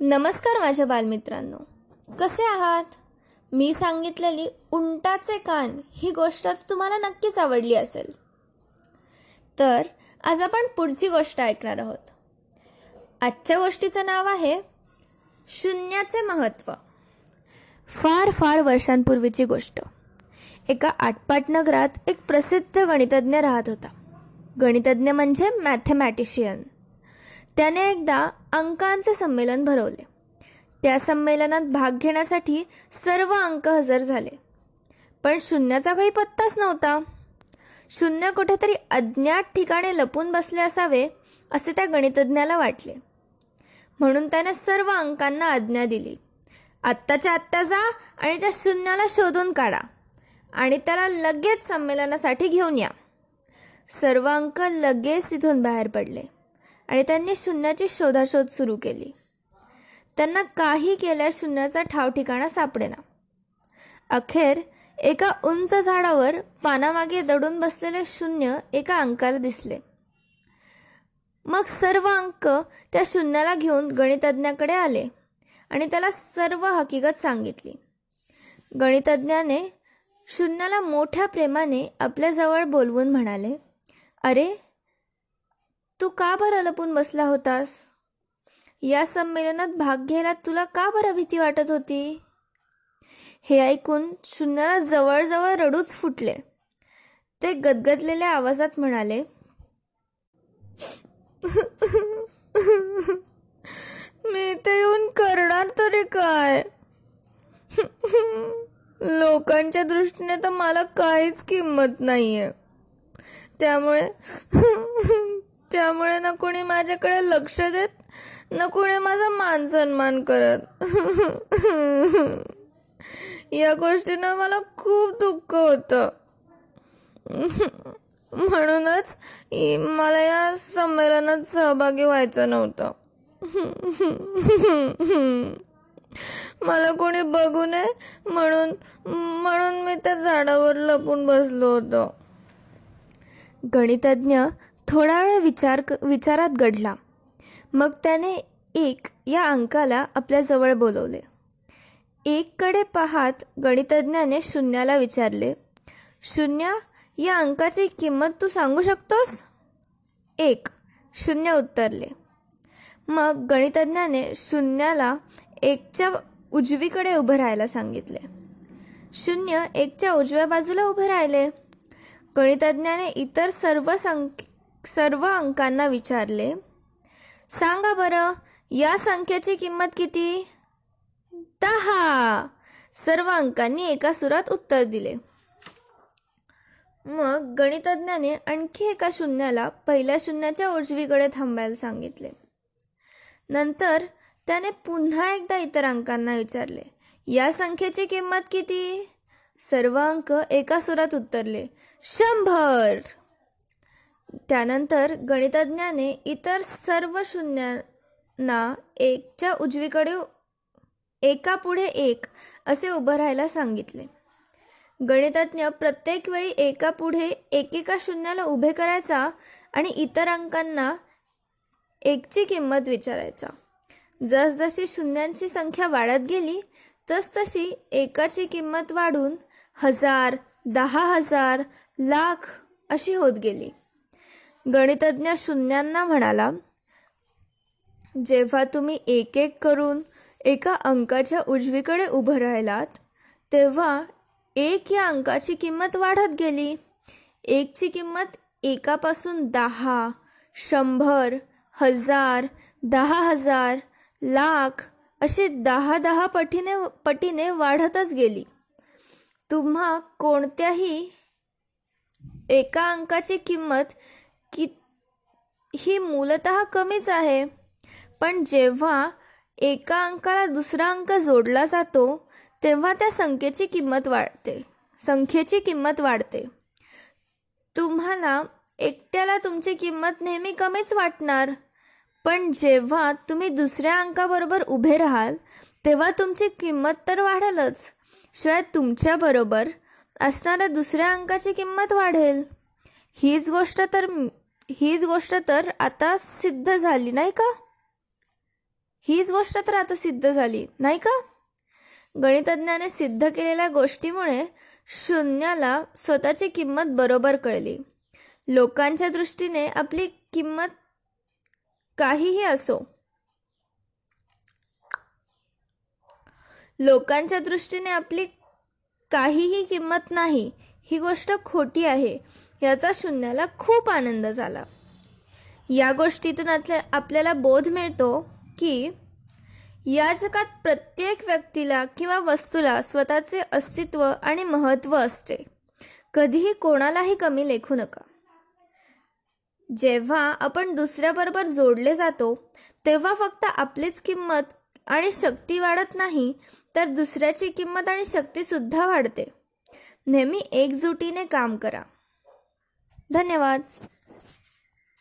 नमस्कार माझ्या बालमित्रांनो. कसे आहात? मी सांगितलेली उंटाचे कान ही गोष्ट तुम्हाला नक्कीच आवडली असेल. तर आज आपण पुढची गोष्ट ऐकणार आहोत. आजच्या गोष्टीचं नाव आहे शून्याचे महत्त्व फार फार वर्षांपूर्वीची गोष्ट. एका आटपाट नगरात एक प्रसिद्ध गणितज्ञ राहत होता. गणितज्ञ म्हणजे मॅथमॅटिशियन. त्याने एकदा अंकांचे संमेलन भरवले. त्या संमेलनात भाग घेण्यासाठी सर्व अंक हजर झाले. पण शून्याचा काही पत्ताच नव्हता. शून्य कुठेतरी अज्ञात ठिकाणी लपून बसले असावे असे त्या गणितज्ञाला वाटले. म्हणून त्याने सर्व अंकांना आज्ञा दिली. आत्ताच्या आत्ता जा आणि त्या शून्याला शोधून काढा आणि त्याला लगेच संमेलनासाठी घेऊन या. सर्व अंक लगेच तिथून बाहेर पडले. आणि त्यांनी शून्याची शोधाशोध सुरू केली. त्यांना काही केल्या शून्याचा ठाव ठिकाणा सापडेना. अखेर एका उंच झाडावर पानामागे दडून बसलेले शून्य एका अंकाला दिसले. मग सर्व अंक त्या शून्याला घेऊन गणितज्ञाकडे आले आणि त्याला सर्व हकीकत सांगितली. गणितज्ञाने शून्याला मोठ्या प्रेमाने आपल्याजवळ बोलवून म्हणाले अरे तू का बरं लपून बसला होतास? या संमेलनात भाग घ्यायला तुला का बरं भीती वाटत होती? हे ऐकून शून्याला जवळजवळ रडूच फुटले. ते गदगदलेल्या आवाजात म्हणाले मी ते येऊन करणार तरी काय? लोकांच्या दृष्टीने तर मला काहीच किंमत नाहीये. त्यामुळे त्यामुळे ना कोणी माझ्याकडे लक्ष देत ना कोणी माझा मान सन्मान करत. या गोष्टीनं मला खूप दुःख होतं. म्हणूनच मला या संमेलनात सहभागी व्हायचं नव्हतं. मला कोणी बघू नये म्हणून म्हणून मी त्या झाडावर लपून बसलो होतो. गणितज्ञ थोडा वेळ विचार विचारात घडला. मग त्याने एक या अंकाला आपल्याजवळ बोलवले. एककडे पाहात गणितज्ञाने शून्याला विचारले शून्य या अंकाची किंमत तू सांगू शकतोस? एक शून्य उत्तरले. मग गणितज्ञाने शून्याला एकच्या उजवीकडे उभं राहायला सांगितले. शून्य एकच्या उजव्या बाजूला उभे राहिले. गणितज्ञाने इतर सर्व संख सर्व अंकांना विचारले. सांगा बरं या संख्येची किंमत किती? दहा. सर्व अंकांनी एका सुरात उत्तर दिले. मग गणितज्ञाने आणखी एका शून्याला पहिल्या शून्याच्या उजवीकडे थांबायला सांगितले. नंतर त्याने पुन्हा एकदा इतर अंकांना विचारले. या संख्येची किंमत किती? सर्व अंक एका सुरात उत्तरले. शंभर. त्यानंतर गणितज्ञाने इतर सर्व शून्यांना एकच्या उजवीकडे एकापुढे एक असे उभं राहायला सांगितले. गणितज्ञ प्रत्येक वेळी एकापुढे एकेका शून्याला उभे करायचा आणि इतर अंकांना एकची किंमत विचारायचा. जसजशी शून्यांची संख्या वाढत गेली तसतशी एकाची किंमत वाढून हजार दहा हजार लाख अशी होत गेली. गणितज्ञ शून्यांना म्हणाला जेव्हा तुम्ही एक एक करून एका अंकाच्या उजवीकडे उभं राहिलात तेव्हा एक या अंकाची किंमत वाढत गेली. एकची किंमत एकापासून दहा शंभर हजार दहा हजार लाख अशी दहा दहा पटीने पटीने वाढतच गेली. तुम्हा कोणत्याही एका अंकाची किंमत की ही मूलत कमीच आहे. पण जेव्हा एका अंकाला दुसरा अंक जोडला जातो तेव्हा त्या संख्येची किंमत वाढते. संख्येची किंमत वाढते. तुम्हाला एकट्याला तुमची किंमत नेहमी कमीच वाटणार. पण जेव्हा तुम्ही दुसऱ्या अंकाबरोबर उभे राहाल तेव्हा तुमची किंमत तर वाढेलच. शिवाय तुमच्याबरोबर असणाऱ्या दुसऱ्या अंकाची किंमत वाढेल. हीच गोष्ट तर हीच गोष्ट तर आता सिद्ध झाली नाही का? हीच गोष्ट तर आता सिद्ध झाली नाही का? गणितज्ञाने सिद्ध केलेल्या गोष्टीमुळे शून्याला स्वतःची किंमत बरोबर कळली. लोकांच्या दृष्टीने आपली किंमत काहीही असो. लोकांच्या दृष्टीने आपली काहीही किंमत नाही ही गोष्ट खोटी आहे. याचा शून्याला खूप आनंद झाला. या गोष्टीतून आपल्याला बोध मिळतो की या जगात प्रत्येक व्यक्तीला किंवा वस्तूला स्वतःचे अस्तित्व आणि महत्त्व असते. कधीही कोणालाही कमी लेखू नका. जेव्हा आपण दुसऱ्याबरोबर जोडले जातो तेव्हा फक्त आपलीच किंमत आणि शक्ती वाढत नाही तर दुसऱ्याची किंमत आणि शक्तीसुद्धा वाढते. नेहमी एकजुटीने काम करा. धन्यवाद.